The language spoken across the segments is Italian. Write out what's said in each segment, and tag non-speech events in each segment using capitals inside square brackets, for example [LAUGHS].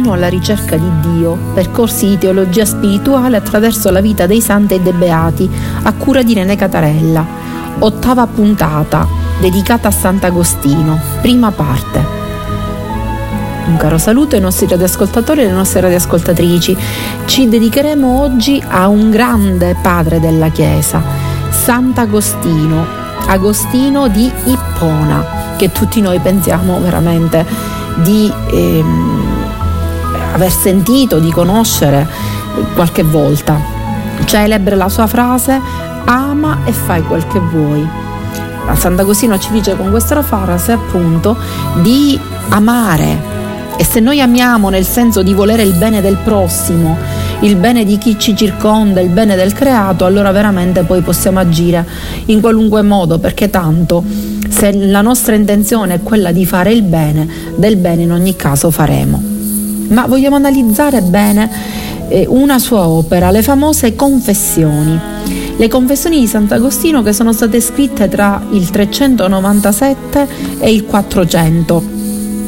Cammino alla ricerca di Dio, percorsi di teologia spirituale attraverso la vita dei santi e dei beati, a cura di René Catarella. Ottava puntata, dedicata a Sant'Agostino, prima parte. Un caro saluto ai nostri radioascoltatori e alle nostre radioascoltatrici. Ci dedicheremo oggi a un grande padre della Chiesa, Sant'Agostino, Agostino di Ippona, che tutti noi pensiamo veramente di ehm, aver sentito, di conoscere qualche volta. Celebre la sua frase ama e fai quel che vuoi. Sant'Agostino ci dice con questa frase appunto di amare e se noi amiamo nel senso di volere il bene del prossimo, il bene di chi ci circonda, il bene del creato, allora veramente poi possiamo agire in qualunque modo perché tanto se la nostra intenzione è quella di fare il bene, del bene in ogni caso faremo. Ma vogliamo analizzare bene eh, una sua opera, le famose confessioni. Le confessioni di Sant'Agostino che sono state scritte tra il 397 e il 400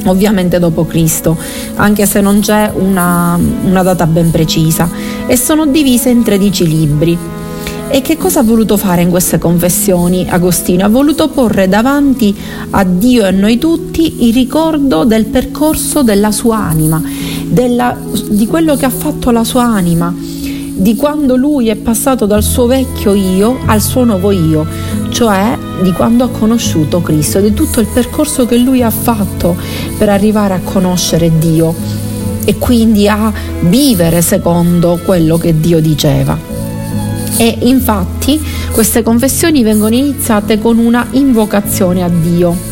ovviamente dopo Cristo, anche se non c'è una, una, data ben precisa, e sono divise in 13 libri. E che cosa ha voluto fare in queste confessioni Agostino? Ha voluto porre davanti a Dio e a noi tutti il ricordo del percorso della sua anima, della, di quello che ha fatto la sua anima, di quando lui è passato dal suo vecchio io al suo nuovo io, cioè di quando ha conosciuto Cristo, di tutto il percorso che lui ha fatto per arrivare a conoscere Dio e quindi a vivere secondo quello che Dio diceva. E infatti queste confessioni vengono iniziate con una invocazione a Dio.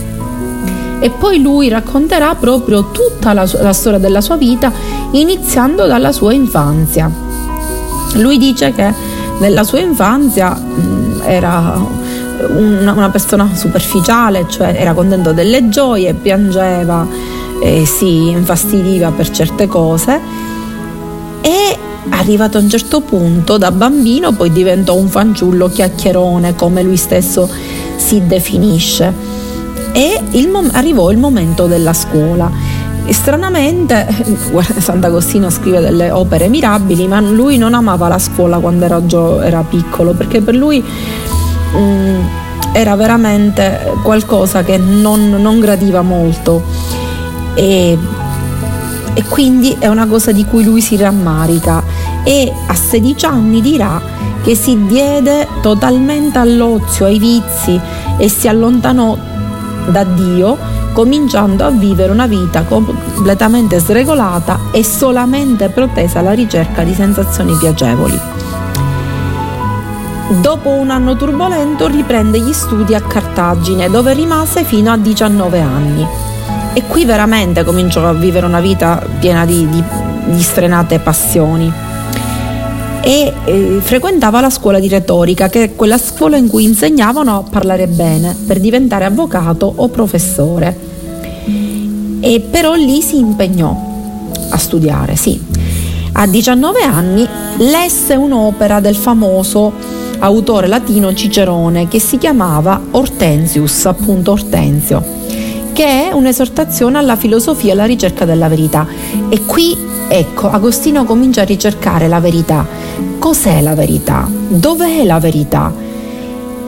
E poi lui racconterà proprio tutta la, la storia della sua vita, iniziando dalla sua infanzia. Lui dice che nella sua infanzia mh, era una, una, persona superficiale, cioè era contento delle gioie, piangeva, e si infastidiva per certe cose arrivato a un certo punto da bambino poi diventò un fanciullo chiacchierone come lui stesso si definisce. E il mom- arrivò il momento della scuola. E stranamente [LAUGHS] Sant'Agostino scrive delle opere mirabili ma lui non amava la scuola quando era, gio- era piccolo perché per lui mh, mm, era veramente qualcosa che non, non gradiva molto. E e quindi è una cosa di cui lui si rammarica e a 16 anni dirà che si diede totalmente all'ozio, ai vizi e si allontanò da Dio cominciando a vivere una vita completamente sregolata e solamente protesa alla ricerca di sensazioni piacevoli. Dopo un anno turbolento riprende gli studi a Cartagine dove rimase fino a 19 anni e qui veramente cominciò a vivere una vita piena di, di, di strenate passioni. E eh, frequentava la scuola di retorica, che è quella scuola in cui insegnavano a parlare bene per diventare avvocato o professore. E però lì si impegnò a studiare, sì. A 19 anni lesse un'opera del famoso autore latino Cicerone che si chiamava Hortensius, appunto Ortensio che è un'esortazione alla filosofia e alla ricerca della verità. E qui, ecco, Agostino comincia a ricercare la verità. Cos'è la verità? Dov'è la verità?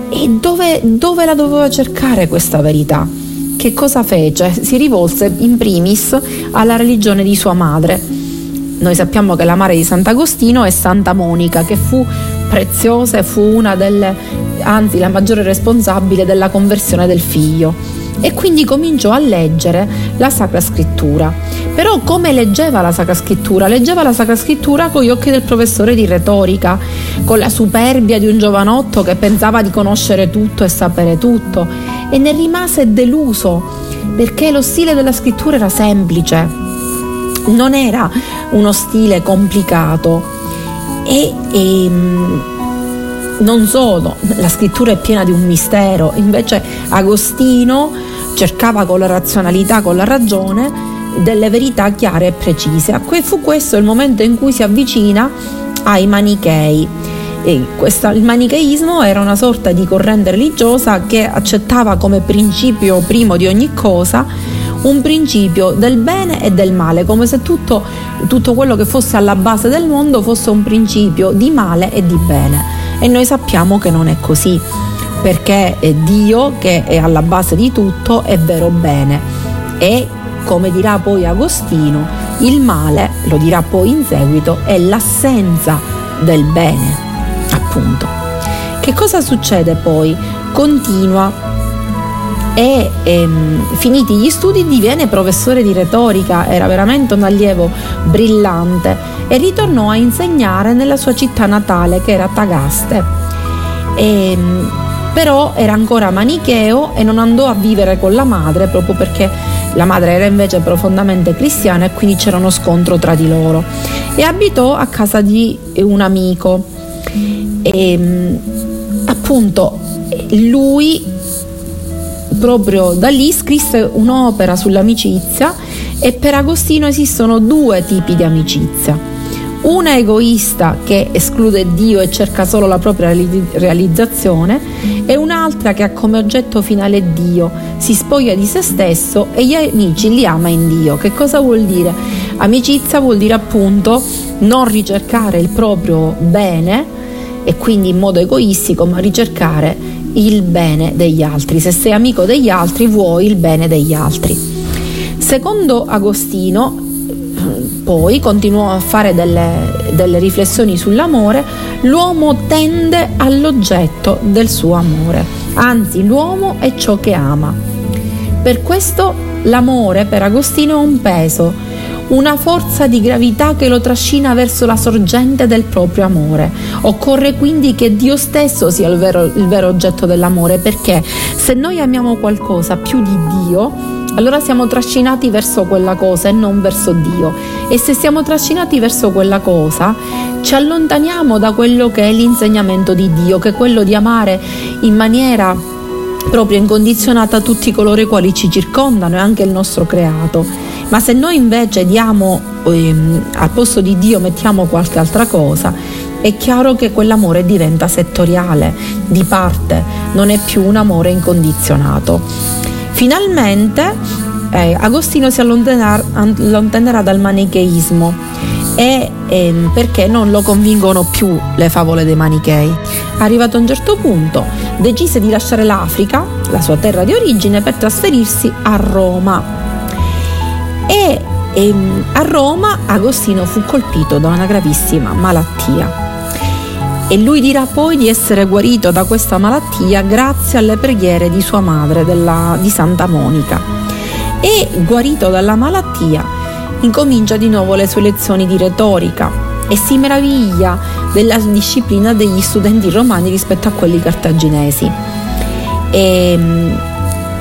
E dove, dove la doveva cercare questa verità? Che cosa fece? Si rivolse in primis alla religione di sua madre. Noi sappiamo che la madre di Sant'Agostino è Santa Monica, che fu preziosa e fu una delle, anzi la maggiore responsabile della conversione del figlio e quindi cominciò a leggere la Sacra Scrittura. Però come leggeva la Sacra Scrittura? Leggeva la Sacra Scrittura con gli occhi del professore di retorica, con la superbia di un giovanotto che pensava di conoscere tutto e sapere tutto e ne rimase deluso perché lo stile della scrittura era semplice, non era uno stile complicato e, e non solo, la scrittura è piena di un mistero, invece Agostino cercava con la razionalità, con la ragione, delle verità chiare e precise. Fu questo il momento in cui si avvicina ai manichei. Questa, il manicheismo era una sorta di corrente religiosa che accettava come principio primo di ogni cosa un principio del bene e del male, come se tutto, tutto quello che fosse alla base del mondo fosse un principio di male e di bene. E noi sappiamo che non è così, perché Dio che è alla base di tutto è vero bene. E come dirà poi Agostino, il male, lo dirà poi in seguito, è l'assenza del bene, appunto. Che cosa succede poi? Continua e ehm, finiti gli studi diviene professore di retorica, era veramente un allievo brillante e ritornò a insegnare nella sua città natale che era Tagaste. E, ehm, però era ancora manicheo e non andò a vivere con la madre proprio perché la madre era invece profondamente cristiana e quindi c'era uno scontro tra di loro e abitò a casa di un amico e ehm, appunto lui proprio da lì scrisse un'opera sull'amicizia e per Agostino esistono due tipi di amicizia. Una egoista che esclude Dio e cerca solo la propria realizzazione e un'altra che ha come oggetto finale Dio, si spoglia di se stesso e gli amici li ama in Dio. Che cosa vuol dire? Amicizia vuol dire appunto non ricercare il proprio bene e quindi in modo egoistico, ma ricercare il bene degli altri. Se sei amico degli altri vuoi il bene degli altri. Secondo Agostino, poi continuò a fare delle, delle riflessioni sull'amore, l'uomo tende all'oggetto del suo amore, anzi l'uomo è ciò che ama. Per questo l'amore per Agostino è un peso, una forza di gravità che lo trascina verso la sorgente del proprio amore. Occorre quindi che Dio stesso sia il vero, il vero oggetto dell'amore, perché se noi amiamo qualcosa più di Dio, allora siamo trascinati verso quella cosa e non verso Dio. E se siamo trascinati verso quella cosa, ci allontaniamo da quello che è l'insegnamento di Dio, che è quello di amare in maniera proprio incondizionata tutti coloro i quali ci circondano e anche il nostro creato. Ma se noi invece diamo ehm, al posto di Dio mettiamo qualche altra cosa, è chiaro che quell'amore diventa settoriale, di parte, non è più un amore incondizionato. Finalmente eh, Agostino si allontanerà, allontanerà dal manicheismo e ehm, perché non lo convincono più le favole dei manichei. Arrivato a un certo punto, decise di lasciare l'Africa, la sua terra di origine, per trasferirsi a Roma e ehm, a Roma Agostino fu colpito da una gravissima malattia. E lui dirà poi di essere guarito da questa malattia grazie alle preghiere di sua madre, della, di Santa Monica. E guarito dalla malattia, incomincia di nuovo le sue lezioni di retorica e si meraviglia della disciplina degli studenti romani rispetto a quelli cartaginesi. E,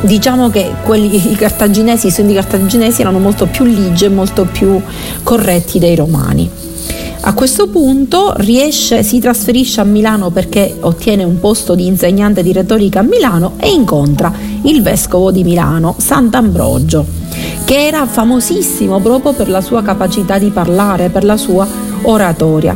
diciamo che quelli, i cartaginesi, i studenti cartaginesi erano molto più ligi e molto più corretti dei romani. A questo punto riesce, si trasferisce a Milano perché ottiene un posto di insegnante di retorica a Milano e incontra il vescovo di Milano, Sant'Ambrogio, che era famosissimo proprio per la sua capacità di parlare, per la sua oratoria.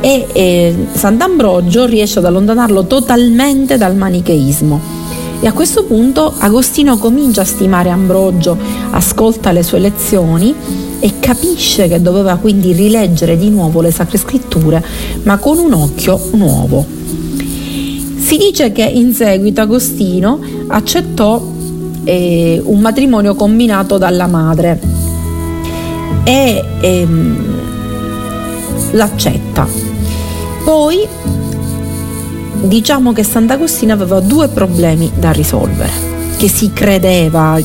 E eh, Sant'Ambrogio riesce ad allontanarlo totalmente dal manicheismo e a questo punto Agostino comincia a stimare Ambrogio, ascolta le sue lezioni e capisce che doveva quindi rileggere di nuovo le sacre scritture, ma con un occhio nuovo. Si dice che in seguito Agostino accettò eh, un matrimonio combinato dalla madre e ehm, l'accetta. Poi diciamo che Sant'Agostino aveva due problemi da risolvere, che si credeva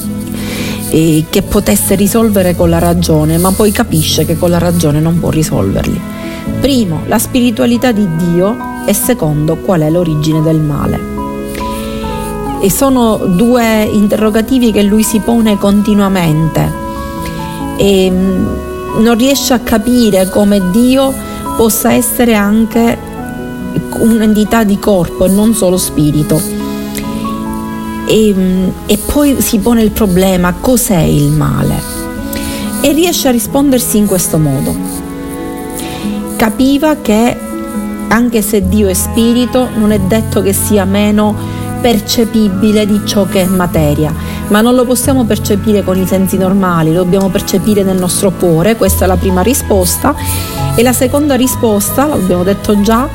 eh, che potesse risolvere con la ragione, ma poi capisce che con la ragione non può risolverli. Primo, la spiritualità di Dio e secondo, qual è l'origine del male. E sono due interrogativi che lui si pone continuamente e mm, non riesce a capire come Dio possa essere anche un'entità di corpo e non solo spirito. E, mm, e poi si pone il problema cos'è il male e riesce a rispondersi in questo modo. Capiva che anche se Dio è spirito non è detto che sia meno percepibile di ciò che è materia, ma non lo possiamo percepire con i sensi normali, lo dobbiamo percepire nel nostro cuore, questa è la prima risposta. E la seconda risposta, l'abbiamo detto già,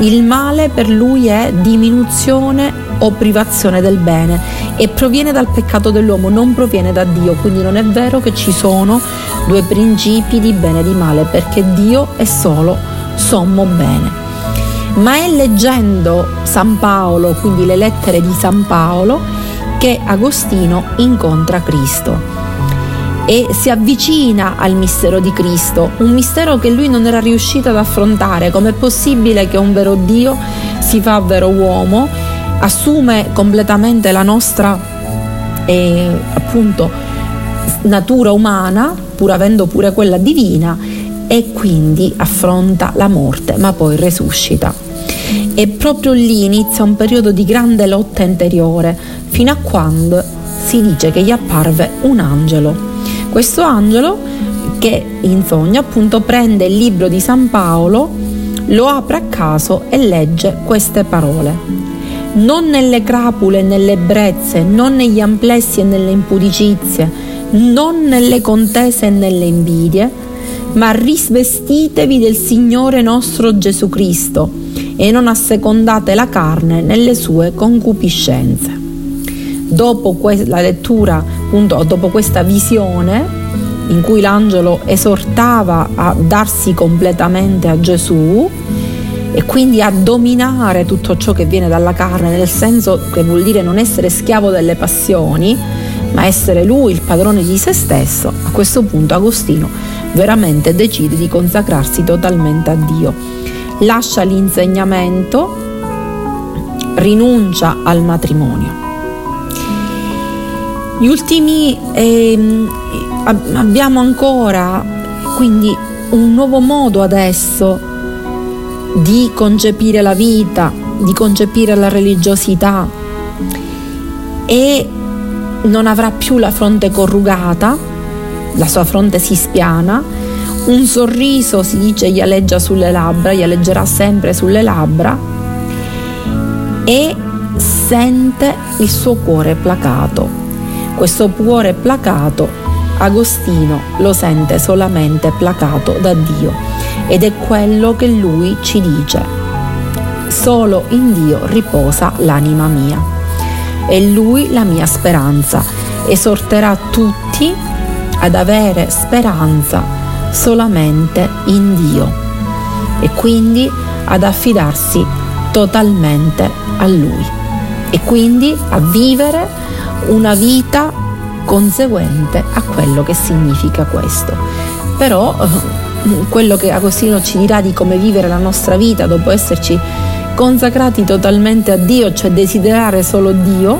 il male per lui è diminuzione o privazione del bene e proviene dal peccato dell'uomo, non proviene da Dio, quindi non è vero che ci sono due principi di bene e di male, perché Dio è solo sommo bene. Ma è leggendo San Paolo, quindi le lettere di San Paolo, che Agostino incontra Cristo e si avvicina al mistero di Cristo, un mistero che lui non era riuscito ad affrontare. Com'è possibile che un vero Dio si fa vero uomo, assume completamente la nostra eh, appunto natura umana, pur avendo pure quella divina, e quindi affronta la morte, ma poi resuscita. E proprio lì inizia un periodo di grande lotta interiore, fino a quando si dice che gli apparve un angelo. Questo angelo che in sogno appunto prende il libro di San Paolo, lo apre a caso e legge queste parole. Non nelle crapule e nelle ebbrezze, non negli amplessi e nelle impudicizie, non nelle contese e nelle invidie, ma risvestitevi del Signore nostro Gesù Cristo e non assecondate la carne nelle sue concupiscenze. Dopo la lettura, appunto, dopo questa visione in cui l'angelo esortava a darsi completamente a Gesù e quindi a dominare tutto ciò che viene dalla carne, nel senso che vuol dire non essere schiavo delle passioni, ma essere lui il padrone di se stesso, a questo punto Agostino veramente decide di consacrarsi totalmente a Dio. Lascia l'insegnamento, rinuncia al matrimonio. Gli ultimi eh, abbiamo ancora quindi un nuovo modo adesso di concepire la vita, di concepire la religiosità e non avrà più la fronte corrugata, la sua fronte si spiana, un sorriso si dice gli aleggia sulle labbra, gli aleggerà sempre sulle labbra e sente il suo cuore placato. Questo cuore placato Agostino lo sente solamente placato da Dio ed è quello che lui ci dice. Solo in Dio riposa l'anima mia è Lui la mia speranza. Esorterà tutti ad avere speranza solamente in Dio e quindi ad affidarsi totalmente a Lui e quindi a vivere una vita conseguente a quello che significa questo. Però eh, quello che Agostino ci dirà di come vivere la nostra vita dopo esserci consacrati totalmente a Dio, cioè desiderare solo Dio,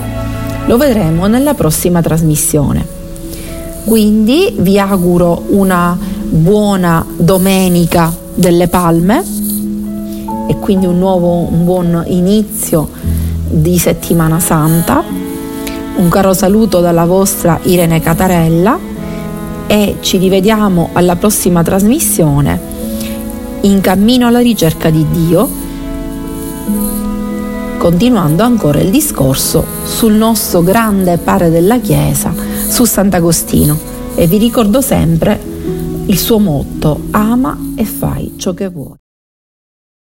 lo vedremo nella prossima trasmissione. Quindi vi auguro una buona domenica delle palme e quindi un nuovo un buon inizio di settimana santa. Un caro saluto dalla vostra Irene Catarella e ci rivediamo alla prossima trasmissione in cammino alla ricerca di Dio continuando ancora il discorso sul nostro grande padre della Chiesa, su Sant'Agostino. E vi ricordo sempre il suo motto, ama e fai ciò che vuoi.